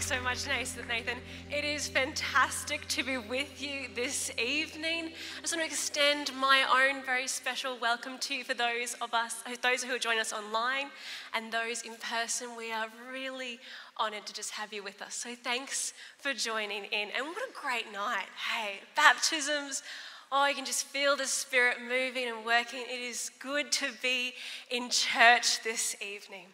Thanks so much, Nathan. It is fantastic to be with you this evening. I just want to extend my own very special welcome to you for those of us, those who are joining us online and those in person. We are really honoured to just have you with us. So thanks for joining in. And what a great night. Hey, baptisms. Oh, you can just feel the Spirit moving and working. It is good to be in church this evening.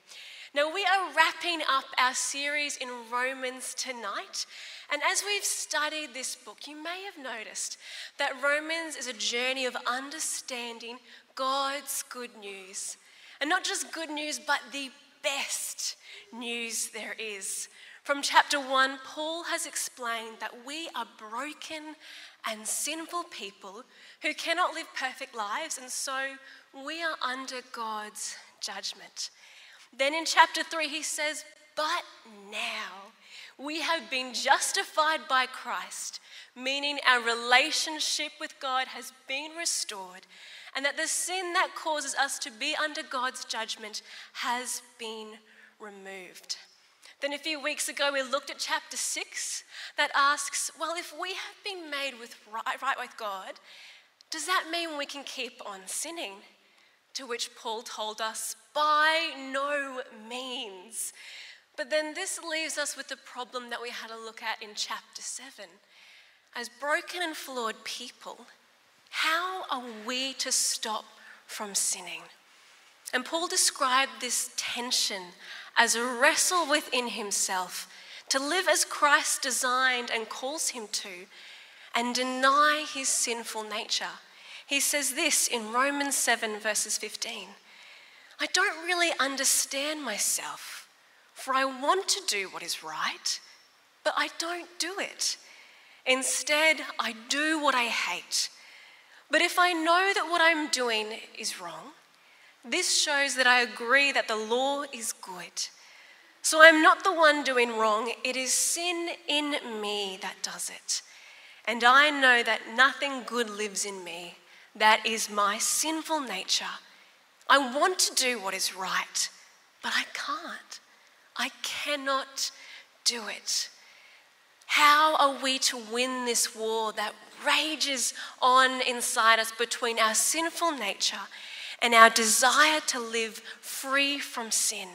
Now, we are wrapping up our series in Romans tonight. And as we've studied this book, you may have noticed that Romans is a journey of understanding God's good news. And not just good news, but the best news there is. From chapter 1, Paul has explained that we are broken and sinful people who cannot live perfect lives, and so we are under God's judgment. Then in chapter 3, he says, But now we have been justified by Christ, meaning our relationship with God has been restored, and that the sin that causes us to be under God's judgment has been removed. Then a few weeks ago, we looked at chapter 6 that asks, Well, if we have been made with right, right with God, does that mean we can keep on sinning? To which Paul told us, by no means. But then this leaves us with the problem that we had a look at in chapter 7. As broken and flawed people, how are we to stop from sinning? And Paul described this tension as a wrestle within himself to live as Christ designed and calls him to, and deny his sinful nature. He says this in Romans 7, verses 15 I don't really understand myself, for I want to do what is right, but I don't do it. Instead, I do what I hate. But if I know that what I'm doing is wrong, this shows that I agree that the law is good. So I'm not the one doing wrong, it is sin in me that does it. And I know that nothing good lives in me that is my sinful nature. I want to do what is right, but I can't. I cannot do it. How are we to win this war that rages on inside us between our sinful nature and our desire to live free from sin?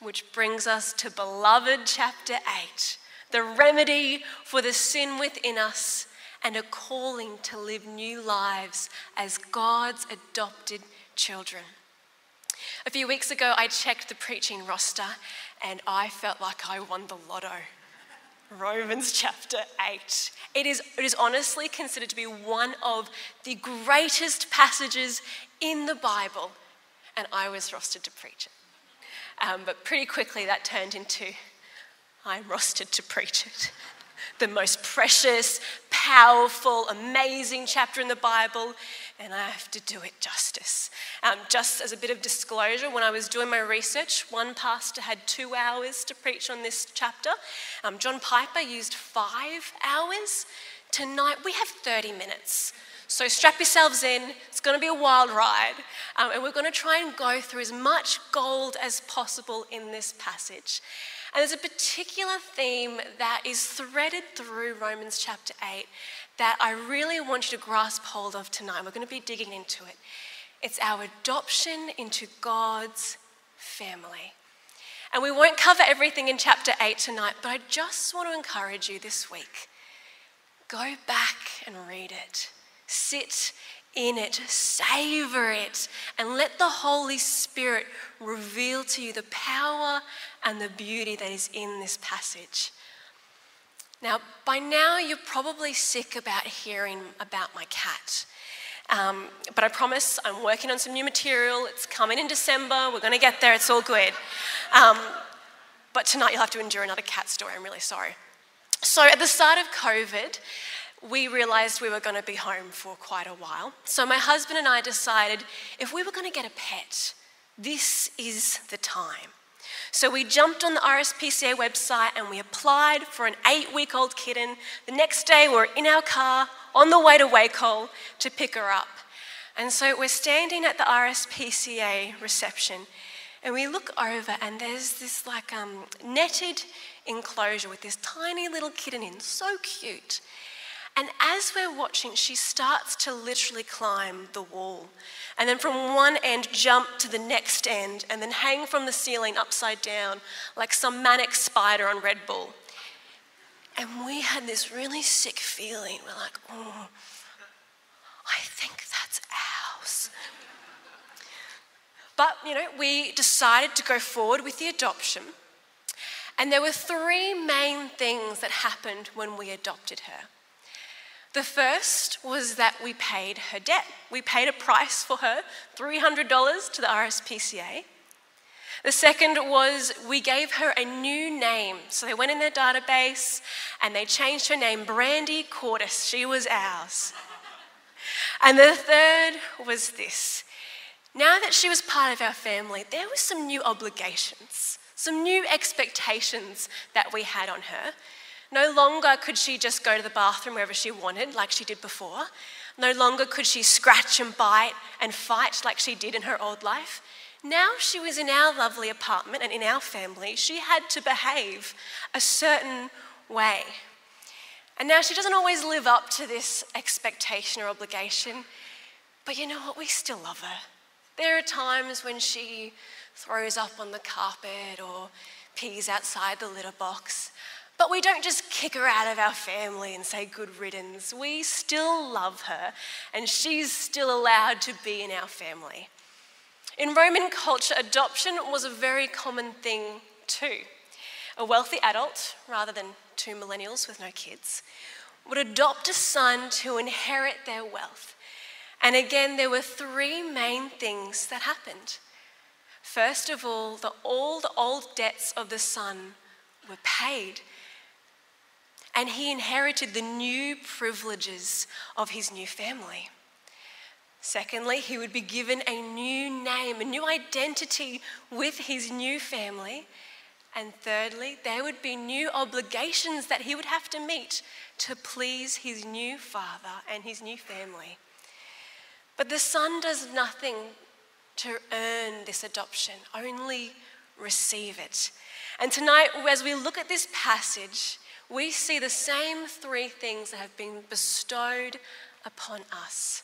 Which brings us to beloved chapter 8, the remedy for the sin within us and a calling to live new lives as God's adopted children. A few weeks ago, I checked the preaching roster and I felt like I won the lotto. Romans chapter 8. It is, it is honestly considered to be one of the greatest passages in the Bible, and I was rostered to preach it. Um, but pretty quickly, that turned into I'm rostered to preach it the most precious, powerful, amazing chapter in the Bible, and I have to do it justice. Um, just as a bit of disclosure, when I was doing my research, one pastor had two hours to preach on this chapter. Um, John Piper used five hours. Tonight, we have 30 minutes. So strap yourselves in. It's going to be a wild ride. Um, and we're going to try and go through as much gold as possible in this passage. And there's a particular theme that is threaded through Romans chapter 8 that I really want you to grasp hold of tonight. We're going to be digging into it. It's our adoption into God's family. And we won't cover everything in chapter 8 tonight, but I just want to encourage you this week go back and read it. Sit in it, savor it, and let the Holy Spirit reveal to you the power and the beauty that is in this passage. Now, by now, you're probably sick about hearing about my cat. Um, but I promise I'm working on some new material. It's coming in December. We're going to get there. It's all good. Um, but tonight, you'll have to endure another cat story. I'm really sorry. So, at the start of COVID, we realized we were going to be home for quite a while. So, my husband and I decided if we were going to get a pet, this is the time. So, we jumped on the RSPCA website and we applied for an eight week old kitten. The next day, we we're in our car on the way to Wacol to pick her up. And so, we're standing at the RSPCA reception and we look over and there's this like um, netted enclosure with this tiny little kitten in, so cute. And as we're watching, she starts to literally climb the wall. And then from one end, jump to the next end, and then hang from the ceiling upside down like some manic spider on Red Bull. And we had this really sick feeling. We're like, oh, I think that's ours. But, you know, we decided to go forward with the adoption. And there were three main things that happened when we adopted her. The first was that we paid her debt. We paid a price for her, $300 to the RSPCA. The second was we gave her a new name. So they went in their database and they changed her name, Brandy Courtice. She was ours. And the third was this. Now that she was part of our family, there were some new obligations, some new expectations that we had on her. No longer could she just go to the bathroom wherever she wanted, like she did before. No longer could she scratch and bite and fight like she did in her old life. Now she was in our lovely apartment and in our family, she had to behave a certain way. And now she doesn't always live up to this expectation or obligation, but you know what? We still love her. There are times when she throws up on the carpet or pees outside the litter box. But we don't just kick her out of our family and say good riddance. We still love her, and she's still allowed to be in our family. In Roman culture, adoption was a very common thing too. A wealthy adult, rather than two millennials with no kids, would adopt a son to inherit their wealth. And again, there were three main things that happened. First of all, the, all the old debts of the son were paid and he inherited the new privileges of his new family. Secondly, he would be given a new name, a new identity with his new family. And thirdly, there would be new obligations that he would have to meet to please his new father and his new family. But the son does nothing to earn this adoption, only receive it. And tonight, as we look at this passage, we see the same three things that have been bestowed upon us.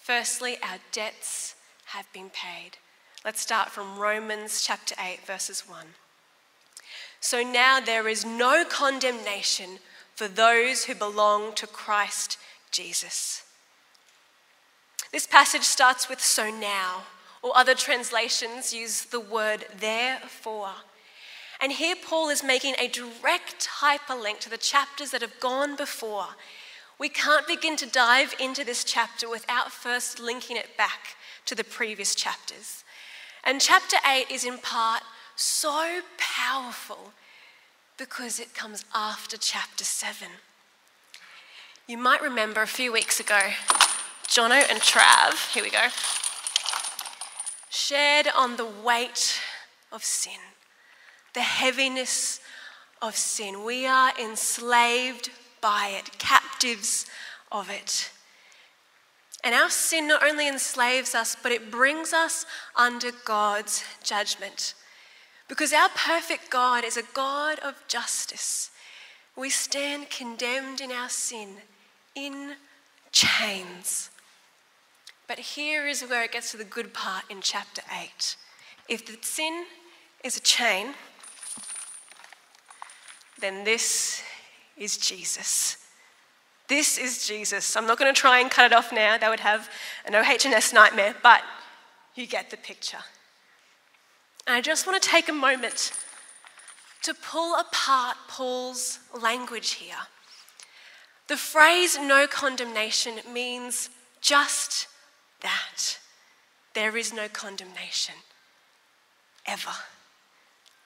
Firstly, our debts have been paid. Let's start from Romans chapter 8, verses 1. So now there is no condemnation for those who belong to Christ Jesus. This passage starts with so now, or other translations use the word therefore. And here Paul is making a direct hyperlink to the chapters that have gone before. We can't begin to dive into this chapter without first linking it back to the previous chapters. And chapter 8 is in part so powerful because it comes after chapter 7. You might remember a few weeks ago, Jono and Trav, here we go, shared on the weight of sin the heaviness of sin. We are enslaved by it, captives of it. And our sin not only enslaves us, but it brings us under God's judgment. Because our perfect God is a God of justice. We stand condemned in our sin, in chains. But here is where it gets to the good part in chapter 8. If the sin is a chain, then this is Jesus. This is Jesus. I'm not going to try and cut it off now. That would have an OHS nightmare, but you get the picture. And I just want to take a moment to pull apart Paul's language here. The phrase no condemnation means just that. There is no condemnation, ever,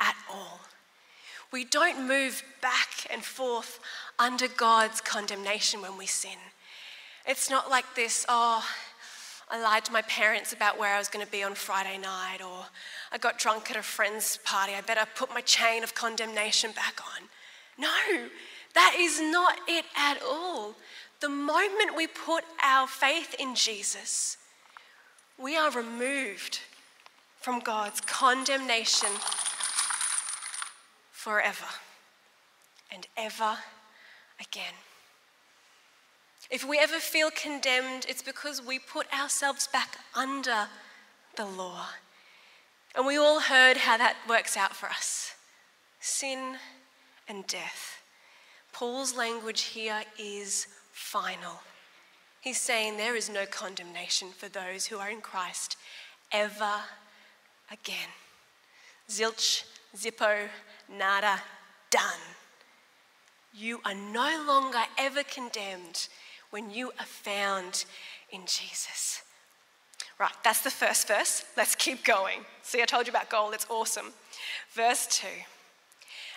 at all. We don't move back and forth under God's condemnation when we sin. It's not like this, oh, I lied to my parents about where I was going to be on Friday night, or I got drunk at a friend's party. I better put my chain of condemnation back on. No, that is not it at all. The moment we put our faith in Jesus, we are removed from God's condemnation forever. and ever again. If we ever feel condemned, it's because we put ourselves back under the law. And we all heard how that works out for us sin and death. Paul's language here is final. He's saying there is no condemnation for those who are in Christ ever again. Zilch, zippo, nada, done. You are no longer ever condemned when you are found in Jesus. Right, that's the first verse. Let's keep going. See, I told you about gold, it's awesome. Verse 2.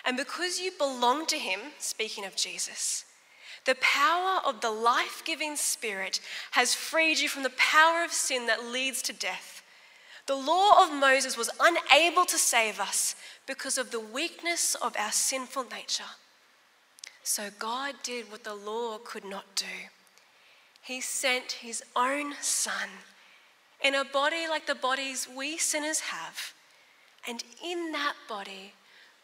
And because you belong to him, speaking of Jesus, the power of the life giving Spirit has freed you from the power of sin that leads to death. The law of Moses was unable to save us because of the weakness of our sinful nature. So God did what the law could not do. He sent his own Son in a body like the bodies we sinners have. And in that body,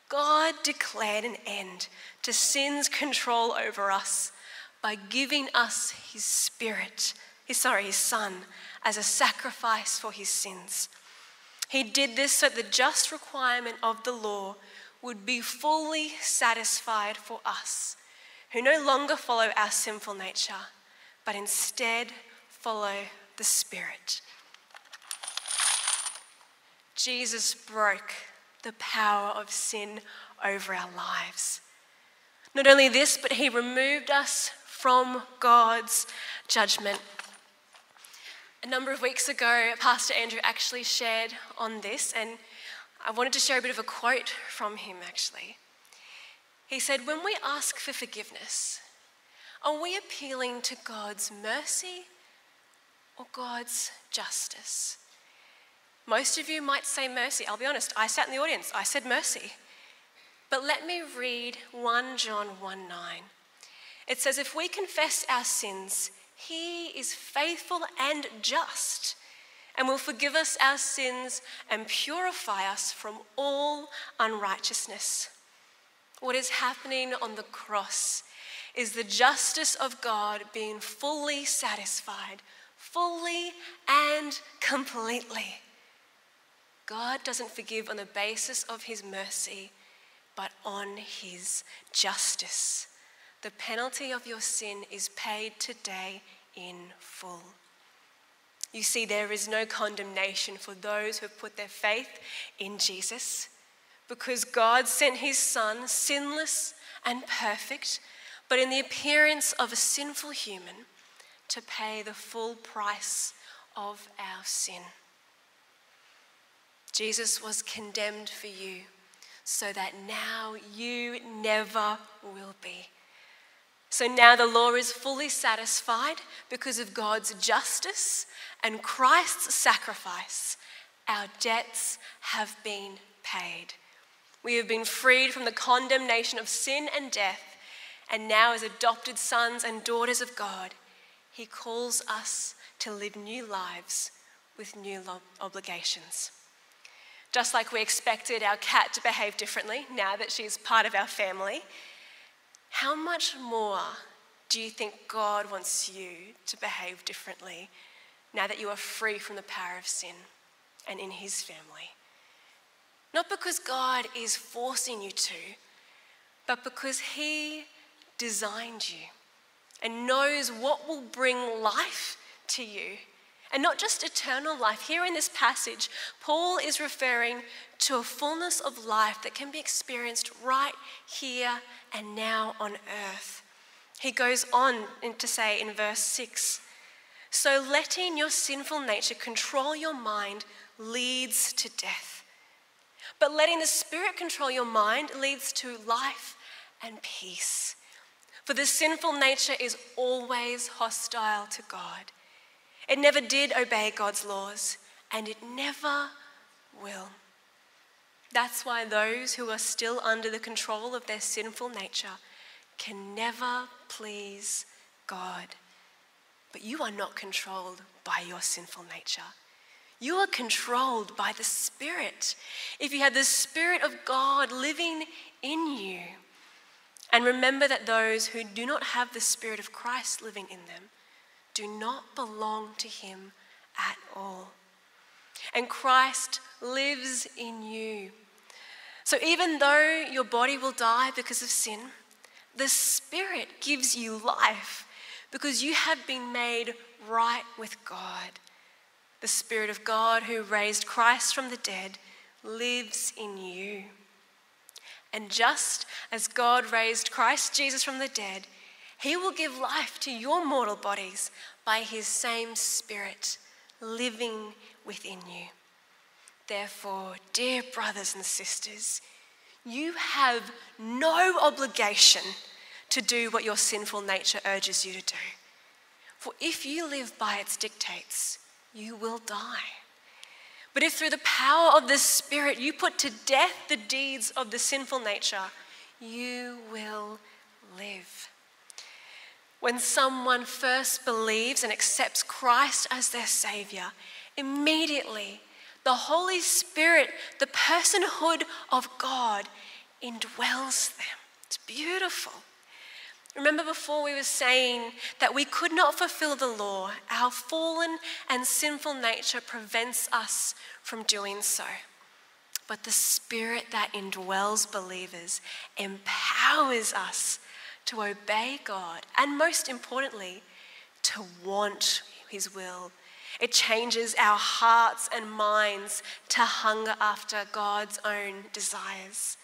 God declared an end to sin's control over us by giving us his spirit, his, sorry, his son, as a sacrifice for his sins. He did this so the just requirement of the law would be fully satisfied for us, who no longer follow our sinful nature, but instead follow the Spirit. Jesus broke the power of sin over our lives. Not only this, but he removed us from God's judgment. A number of weeks ago, Pastor Andrew actually shared on this, and I wanted to share a bit of a quote from him actually. He said, When we ask for forgiveness, are we appealing to God's mercy or God's justice? Most of you might say mercy. I'll be honest, I sat in the audience, I said mercy. But let me read 1 John 1 9. It says, If we confess our sins, he is faithful and just and will forgive us our sins and purify us from all unrighteousness. What is happening on the cross is the justice of God being fully satisfied, fully and completely. God doesn't forgive on the basis of his mercy, but on his justice. The penalty of your sin is paid today in full. You see, there is no condemnation for those who have put their faith in Jesus because God sent his Son, sinless and perfect, but in the appearance of a sinful human, to pay the full price of our sin. Jesus was condemned for you so that now you never will be. So now the law is fully satisfied because of God's justice and Christ's sacrifice. Our debts have been paid. We have been freed from the condemnation of sin and death, and now, as adopted sons and daughters of God, He calls us to live new lives with new obligations. Just like we expected our cat to behave differently now that she's part of our family, how much more do you think God wants you to behave differently now that you are free from the power of sin and in His family? Not because God is forcing you to, but because He designed you and knows what will bring life to you and not just eternal life. Here in this passage, Paul is referring to a fullness of life that can be experienced right here and now on earth. He goes on to say in verse 6 So letting your sinful nature control your mind leads to death. But letting the Spirit control your mind leads to life and peace. For the sinful nature is always hostile to God. It never did obey God's laws, and it never will. That's why those who are still under the control of their sinful nature can never please God. But you are not controlled by your sinful nature. You are controlled by the Spirit. If you have the Spirit of God living in you, And remember that those who do not have the Spirit of Christ living in them do not belong to Him at all. And Christ lives in you. So even though your body will die because of sin, the Spirit gives you life because you have been made right with God. The Spirit of God who raised Christ from the dead lives in you. And just as God raised Christ Jesus from the dead, he will give life to your mortal bodies by his same Spirit living within you. Therefore, dear brothers and sisters, you have no obligation to do what your sinful nature urges you to do. For if you live by its dictates, you will die. But if through the power of the Spirit you put to death the deeds of the sinful nature, you will live. When someone first believes and accepts Christ as their Savior, immediately the Holy Spirit, the personhood of God, indwells them. It's beautiful. Remember before we were saying that we could not fulfill the law, our fallen and sinful nature prevents us from doing so. But the Spirit that indwells believers empowers us to obey God and, most importantly, to want His will. It changes our hearts and minds to hunger after God's own desires.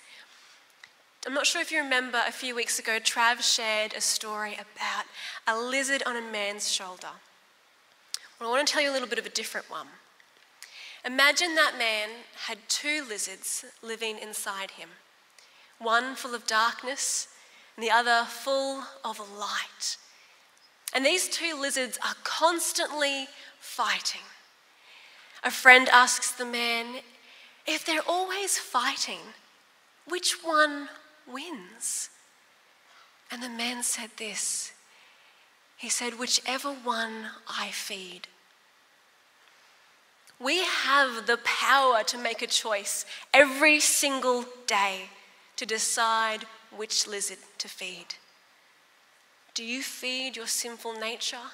I'm not sure if you remember a few weeks ago, Trav shared a story about a lizard on a man's shoulder. Well, I want to tell you a little bit of a different one. Imagine that man had two lizards living inside him one full of darkness and the other full of light. And these two lizards are constantly fighting. A friend asks the man, if they're always fighting, which one wins? And the man said this He said, Whichever one I feed. We have the power to make a choice every single day to decide which lizard to feed. Do you feed your sinful nature,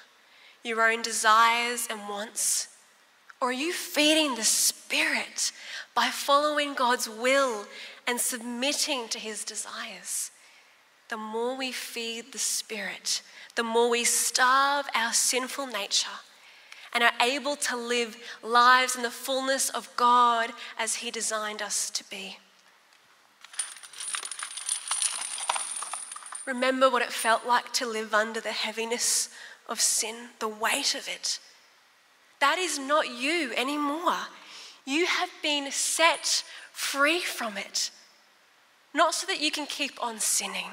your own desires and wants? Or are you feeding the Spirit by following God's will and submitting to His desires? The more we feed the Spirit, the more we starve our sinful nature and are able to live lives in the fullness of God as He designed us to be. Remember what it felt like to live under the heaviness of sin, the weight of it. That is not you anymore. You have been set free from it. Not so that you can keep on sinning,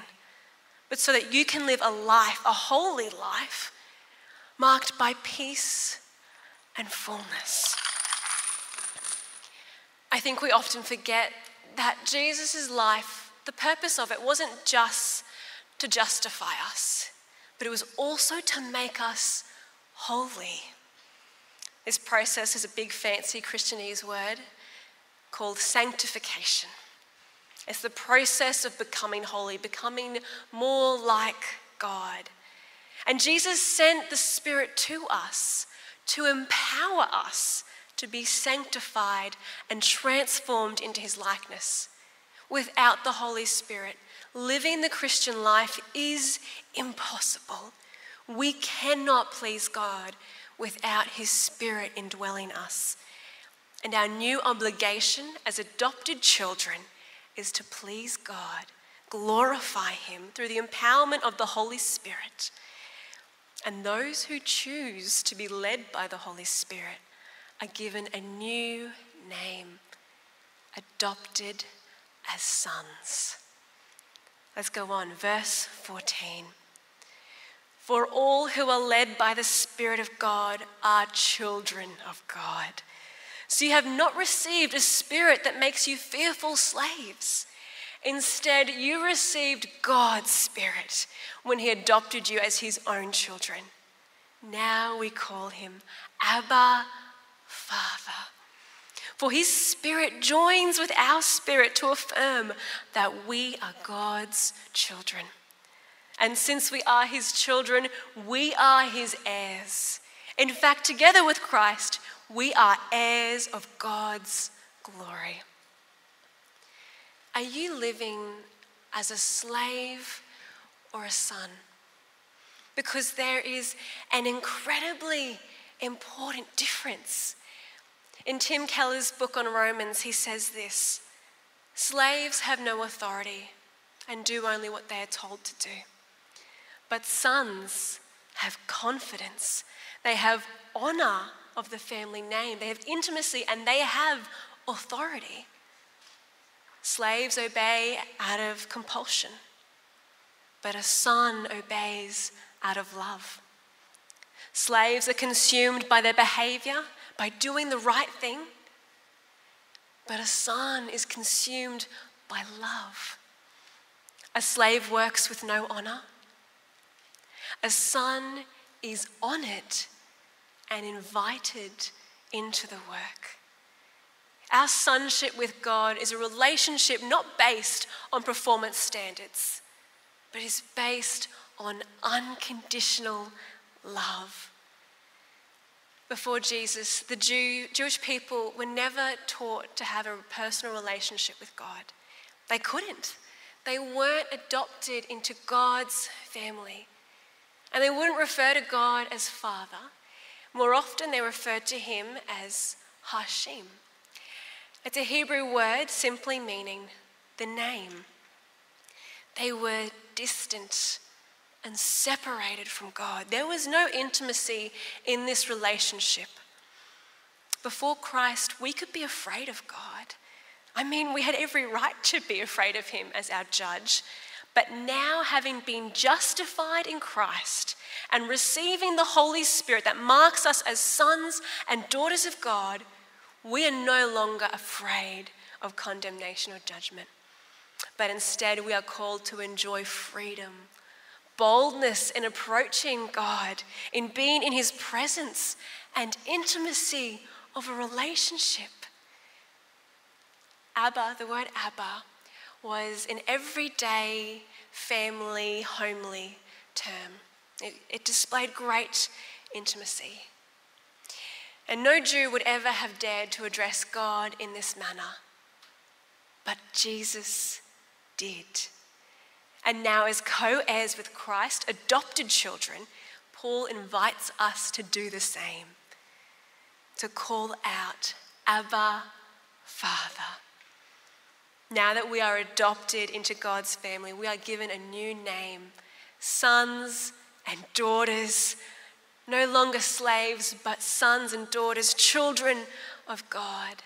but so that you can live a life, a holy life, marked by peace and fullness. I think we often forget that Jesus' life, the purpose of it wasn't just to justify us, but it was also to make us holy. This process is a big fancy Christianese word called sanctification. It's the process of becoming holy, becoming more like God. And Jesus sent the Spirit to us to empower us to be sanctified and transformed into his likeness. Without the Holy Spirit, living the Christian life is impossible. We cannot please God without his Spirit indwelling us. And our new obligation as adopted children is to please God, glorify him through the empowerment of the Holy Spirit and those who choose to be led by the Holy Spirit are given a new name, adopted as sons. Let's go on. Verse 14. For all who are led by the Spirit of God are children of God. So you have not received a spirit that makes you fearful slaves Instead, you received God's Spirit when He adopted you as His own children. Now we call Him Abba, Father. For His Spirit joins with our spirit to affirm that we are God's children. And since we are his children, we are his heirs. In fact, together with Christ, we are heirs of God's glory. Are you living as a slave or a son? Because there is an incredibly important difference. In Tim Keller's book on Romans, he says this Slaves have no authority and do only what they are told to do. But sons have confidence, they have honor of the family name, they have intimacy, and they have authority. Slaves obey out of compulsion, but a son obeys out of love. Slaves are consumed by their behavior, by doing the right thing, but a son is consumed by love. A slave works with no honor. A son is honored and invited into the work. Our sonship with God is a relationship not based on performance standards, but is based on unconditional love. Before Jesus, the Jew, Jewish people were never taught to have a personal relationship with God. They couldn't. They weren't adopted into God's family. And they wouldn't refer to God as Father. More often, they referred to him as Hashem. It's a Hebrew word simply meaning the name. They were distant and separated from God. There was no intimacy in this relationship. Before Christ, we could be afraid of God. I mean, we had every right to be afraid of him as our judge. But now, having been justified in Christ and receiving the Holy Spirit that marks us as sons and daughters of God, we are no longer afraid of condemnation or judgment. But instead, we are called to enjoy freedom, boldness in approaching God, in being in His presence, and intimacy of a relationship. Abba, the word Abba, was an everyday, family, homely term. It, it displayed great intimacy. And no Jew would ever have dared to address God in this manner. But Jesus did. And now, as co heirs with Christ, adopted children, Paul invites us to do the same to call out, Abba, Father. Now that we are adopted into God's family, we are given a new name sons and daughters no longer slaves, but sons and daughters, children of God.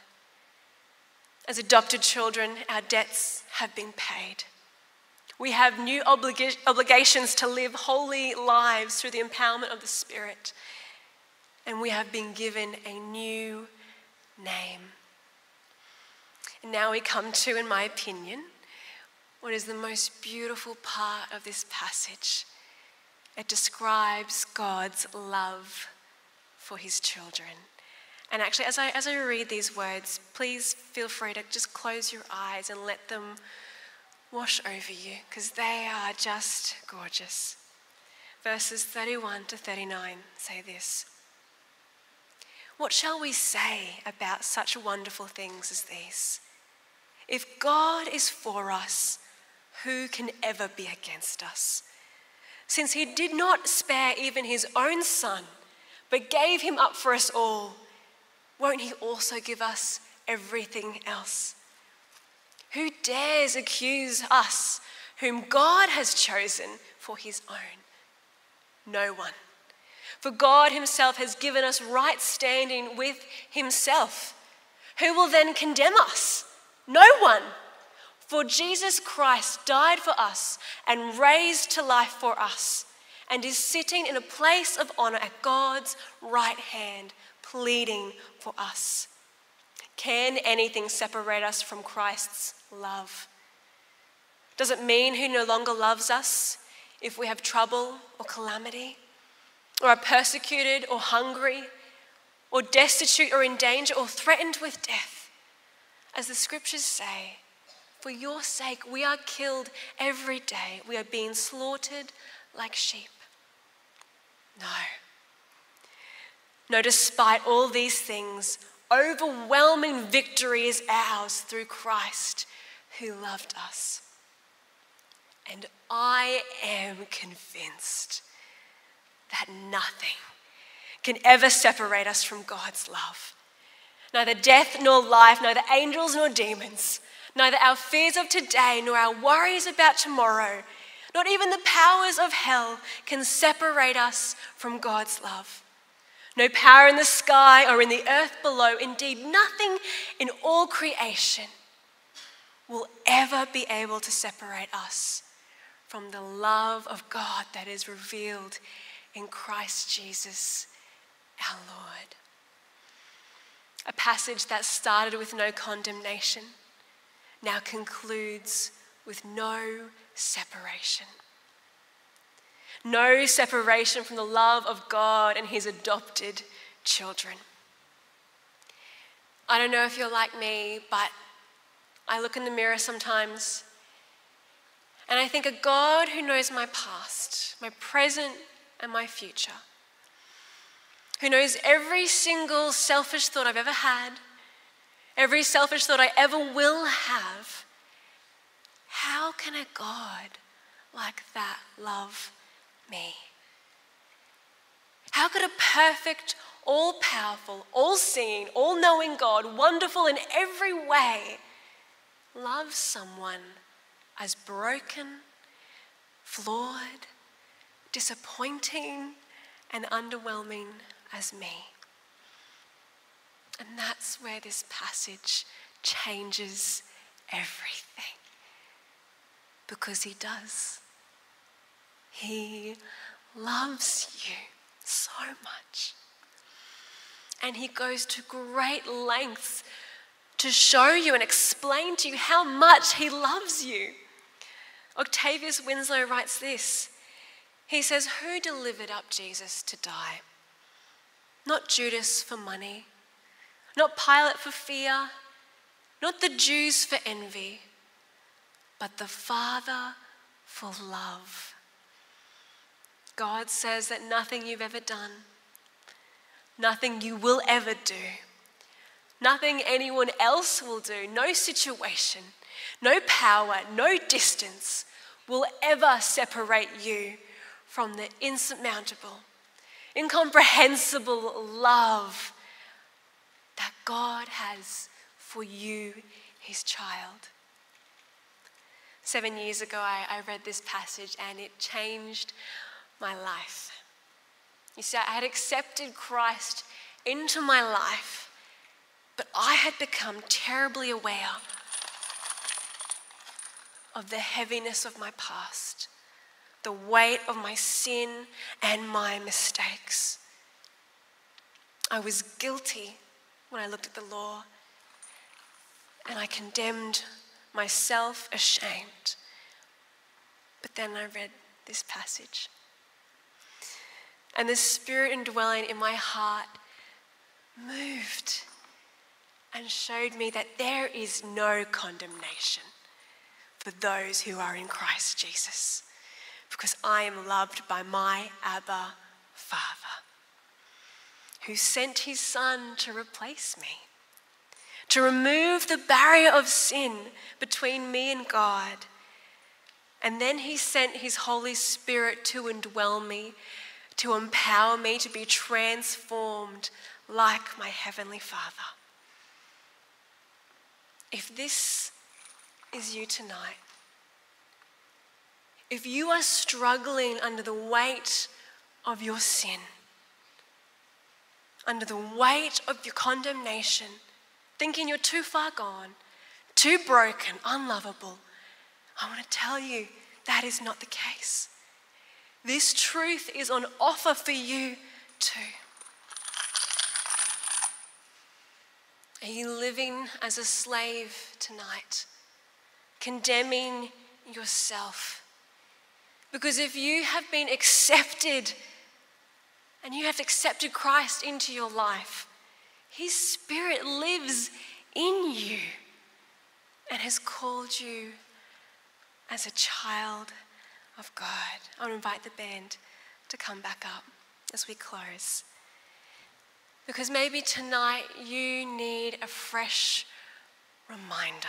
As adopted children, our debts have been paid. We have new obliga- obligations to live holy lives through the empowerment of the Spirit. And we have been given a new name. And now we come to, in my opinion, what is the most beautiful part of this passage it describes God's love for his children. And actually, as I, as I read these words, please feel free to just close your eyes and let them wash over you because they are just gorgeous. Verses 31 to 39 say this What shall we say about such wonderful things as these? If God is for us, who can ever be against us? since he did not spare even his own son, but gave him up for us all, won't he also give us everything else? Who dares accuse us, whom God has chosen for his own? No one. For God himself has given us right standing with himself. Who will then condemn us? No one. For Jesus Christ died for us and raised to life for us, and is sitting in a place of honor at God's right hand, pleading for us. Can anything separate us from Christ's love? Does it mean he no longer loves us if we have trouble or calamity, or are persecuted or hungry, or destitute or in danger, or threatened with death? As the scriptures say, For your sake, we are killed every day. We are being slaughtered like sheep. No. No, despite all these things, overwhelming victory is ours through Christ who loved us. And I am convinced that nothing can ever separate us from God's love. Neither death nor life, neither angels nor demons, neither our fears of today nor our worries about tomorrow, not even the powers of hell can separate us from God's love. No power in the sky or in the earth below, indeed, nothing in all creation will ever be able to separate us from the love of God that is revealed in Christ Jesus our Lord. A passage that started with no condemnation now concludes with no separation. No separation from the love of God and His adopted children. I don't know if you're like me, but I look in the mirror sometimes and I think a God who knows my past, my present, and my future, who knows every single selfish thought I've ever had, every selfish thought I ever will have, how can a God like that love me? How could a perfect, all powerful, all seeing, all knowing God, wonderful in every way, love someone as broken, flawed, disappointing, and underwhelming as me. And that's where this passage changes everything. Because he does. He loves you so much. And he goes to great lengths to show you and explain to you how much he loves you. Octavius Winslow writes this. He says, Who delivered up Jesus to die? Not Judas for money, not Pilate for fear, not the Jews for envy, but the Father for love. God says that nothing you've ever done, nothing you will ever do, nothing anyone else will do, no situation, no power, no distance will ever separate you from the insurmountable, incomprehensible love that God has for you, his child. Seven years ago, I, I, read this passage and it changed my life. You see, I had accepted Christ into my life, but I had become terribly aware of the heaviness of my past, the weight of my sin and my mistakes. I was guilty when I looked at the law, and I condemned myself ashamed. But then I read this passage. And the Spirit indwelling in my heart moved and showed me that there is no condemnation for those who are in Christ Jesus, because I am loved by my Abba Father, who sent his Son to replace me, to remove the barrier of sin between me and God. And then he sent his Holy Spirit to indwell me, to empower me to be transformed like my Heavenly Father. If this is you tonight. If you are struggling under the weight of your sin, under the weight of your condemnation, thinking you're too far gone, too broken, unlovable, I want to tell you that is not the case. This truth is on offer for you too. Are you living as a slave tonight? condemning yourself. Because if you have been accepted and you have accepted Christ into your life, His Spirit lives in you. and has called you as a child of God. I'll invite the band to come back up as we close. Because maybe tonight you need a fresh reminder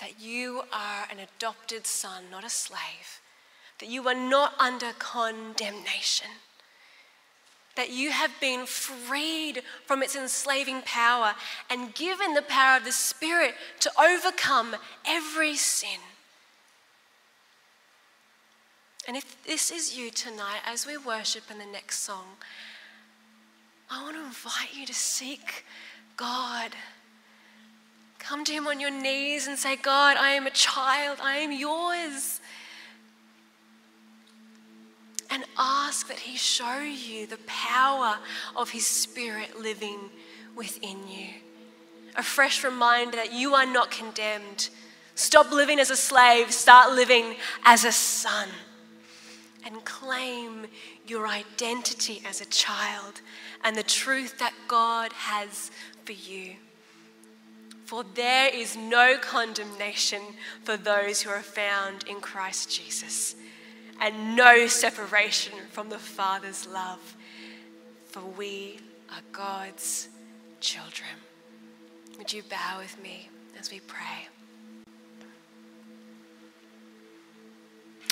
that you are an adopted son, not a slave, that you are not under condemnation, that you have been freed from its enslaving power and given the power of the Spirit to overcome every sin. And if this is you tonight, as we worship in the next song, I want to invite you to seek God. Come to Him on your knees and say, God, I am a child, I am yours. And ask that He show you the power of His Spirit living within you. A fresh reminder that you are not condemned. Stop living as a slave, start living as a son and claim your identity as a child and the truth that God has for you. For there is no condemnation for those who are found in Christ Jesus, and no separation from the Father's love, for we are God's children. Would you bow with me as we pray?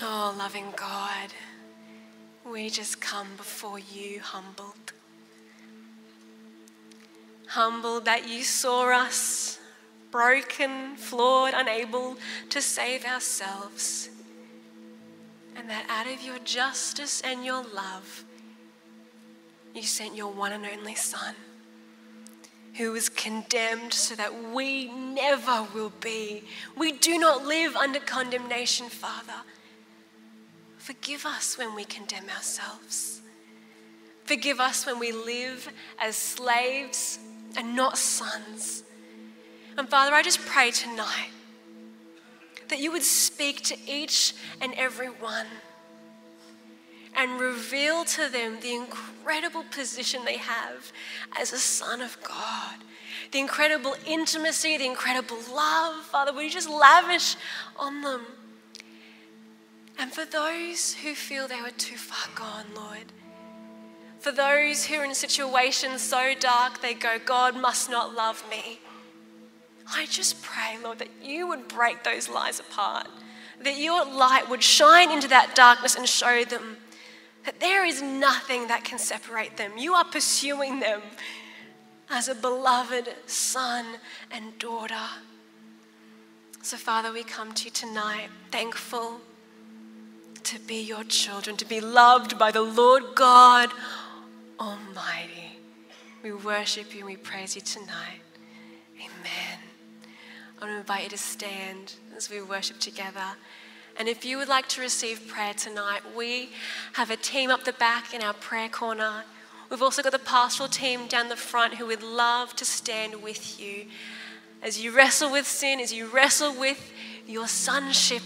Oh, loving God, we just come before you humbled. Humbled that you saw us broken, flawed, unable to save ourselves. And that out of your justice and your love, you sent your one and only Son, who was condemned so that we never will be. We do not live under condemnation, Father Forgive us when we condemn ourselves. Forgive us when we live as slaves and not sons. And Father, I just pray tonight that you would speak to each and every one and reveal to them the incredible position they have as a son of God, the incredible intimacy, the incredible love. Father, would you just lavish on them? And for those who feel they were too far gone, Lord, for those who are in situations so dark they go, God must not love me. I just pray, Lord, that you would break those lies apart, that your light would shine into that darkness and show them that there is nothing that can separate them. You are pursuing them as a beloved son and daughter. So, Father, we come to you tonight thankful to be your children, to be loved by the Lord God Almighty. We worship you and we praise you tonight. Amen. I want to invite you to stand as we worship together. And if you would like to receive prayer tonight, we have a team up the back in our prayer corner. We've also got the pastoral team down the front who would love to stand with you as you wrestle with sin, as you wrestle with your sonship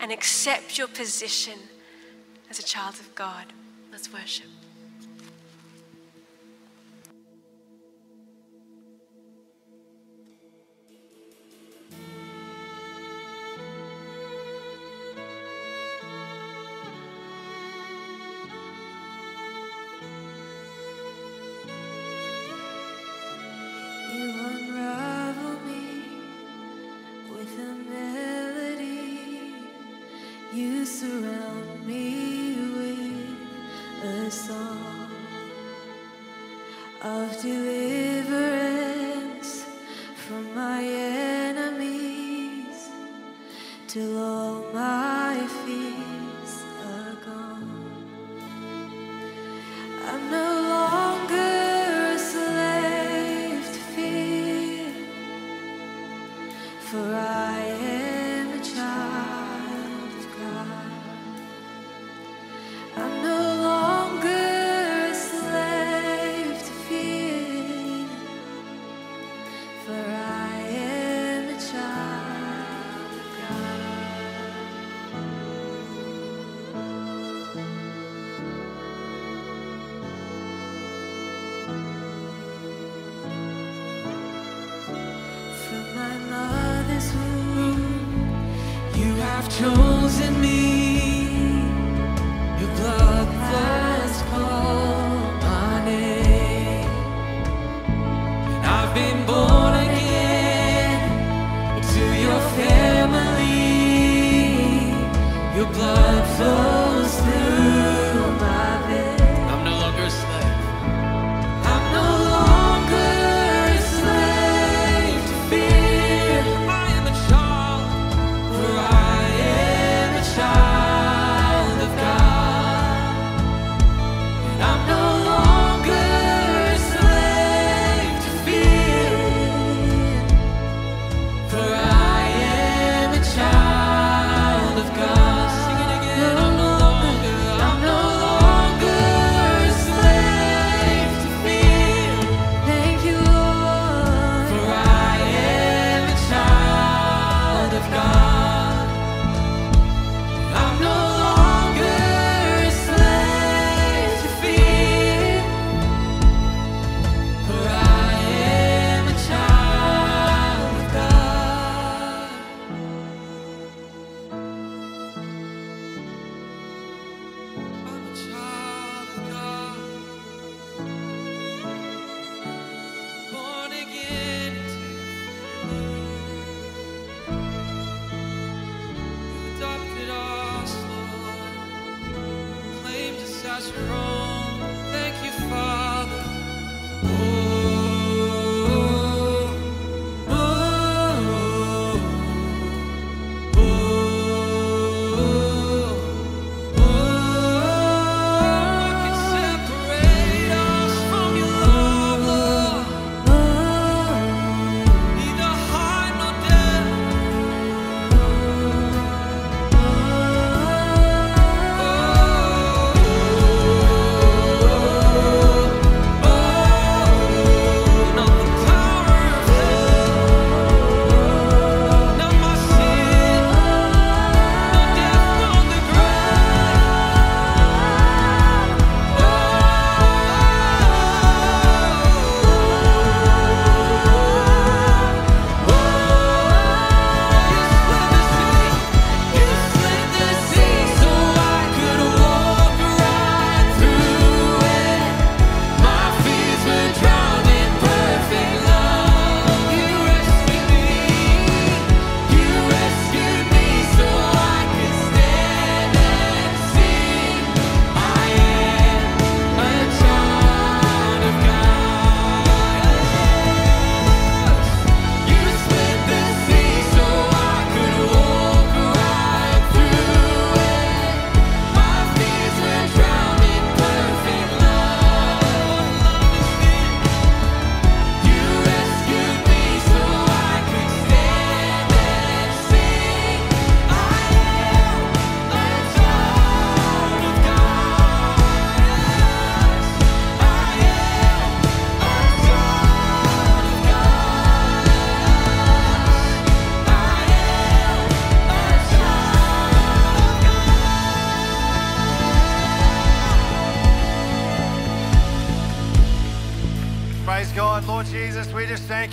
and accept your position as a child of God. Let's worship.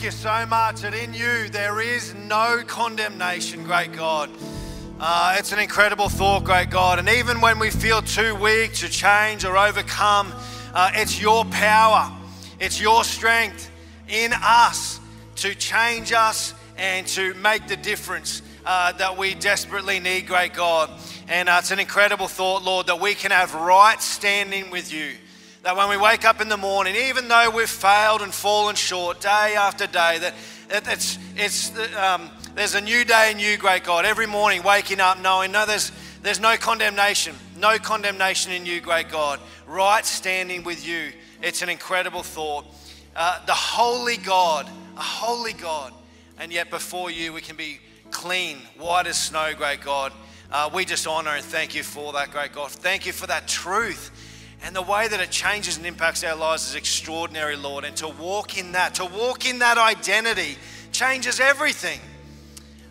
Thank you so much that in you there is no condemnation, great God. Uh, it's an incredible thought, great God. And even when we feel too weak to change or overcome, uh, it's your power, it's your strength in us to change us and to make the difference uh, that we desperately need, great God. And uh, it's an incredible thought, Lord, that we can have right standing with you. That when we wake up in the morning, even though we've failed and fallen short day after day, that it's, it's, um, there's a new day in you, great God. Every morning, waking up knowing, no, there's, there's no condemnation, no condemnation in you, great God. Right standing with you. It's an incredible thought. Uh, the holy God, a holy God, and yet before you we can be clean, white as snow, great God. Uh, we just honor and thank you for that, great God. Thank you for that truth. And the way that it changes and impacts our lives is extraordinary, Lord. And to walk in that, to walk in that identity changes everything.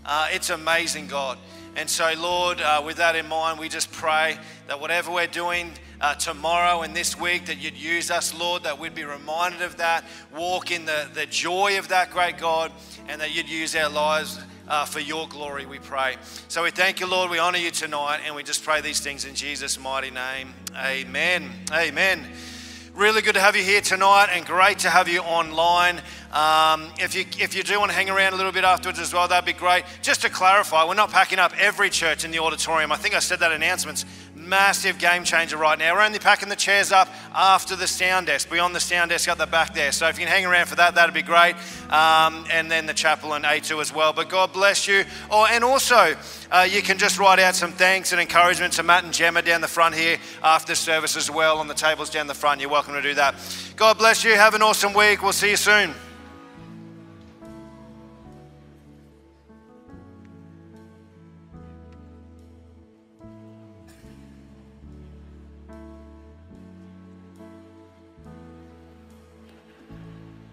Uh, it's amazing, God. And so, Lord, uh, with that in mind, we just pray that whatever we're doing uh, tomorrow and this week, that you'd use us, Lord, that we'd be reminded of that, walk in the, the joy of that great God, and that you'd use our lives uh, for your glory, we pray. So we thank you, Lord. We honor you tonight, and we just pray these things in Jesus' mighty name. Amen. Amen. Really good to have you here tonight and great to have you online. Um, if, you, if you do want to hang around a little bit afterwards as well, that'd be great. Just to clarify, we're not packing up every church in the auditorium. I think I said that announcements massive game changer right now. We're only packing the chairs up after the sound desk, beyond the sound desk at the back there. So if you can hang around for that, that'd be great. Um, and then the chapel and A2 as well. But God bless you. Oh, and also, uh, you can just write out some thanks and encouragement to Matt and Gemma down the front here after service as well on the tables down the front. You're welcome to do that. God bless you. Have an awesome week. We'll see you soon.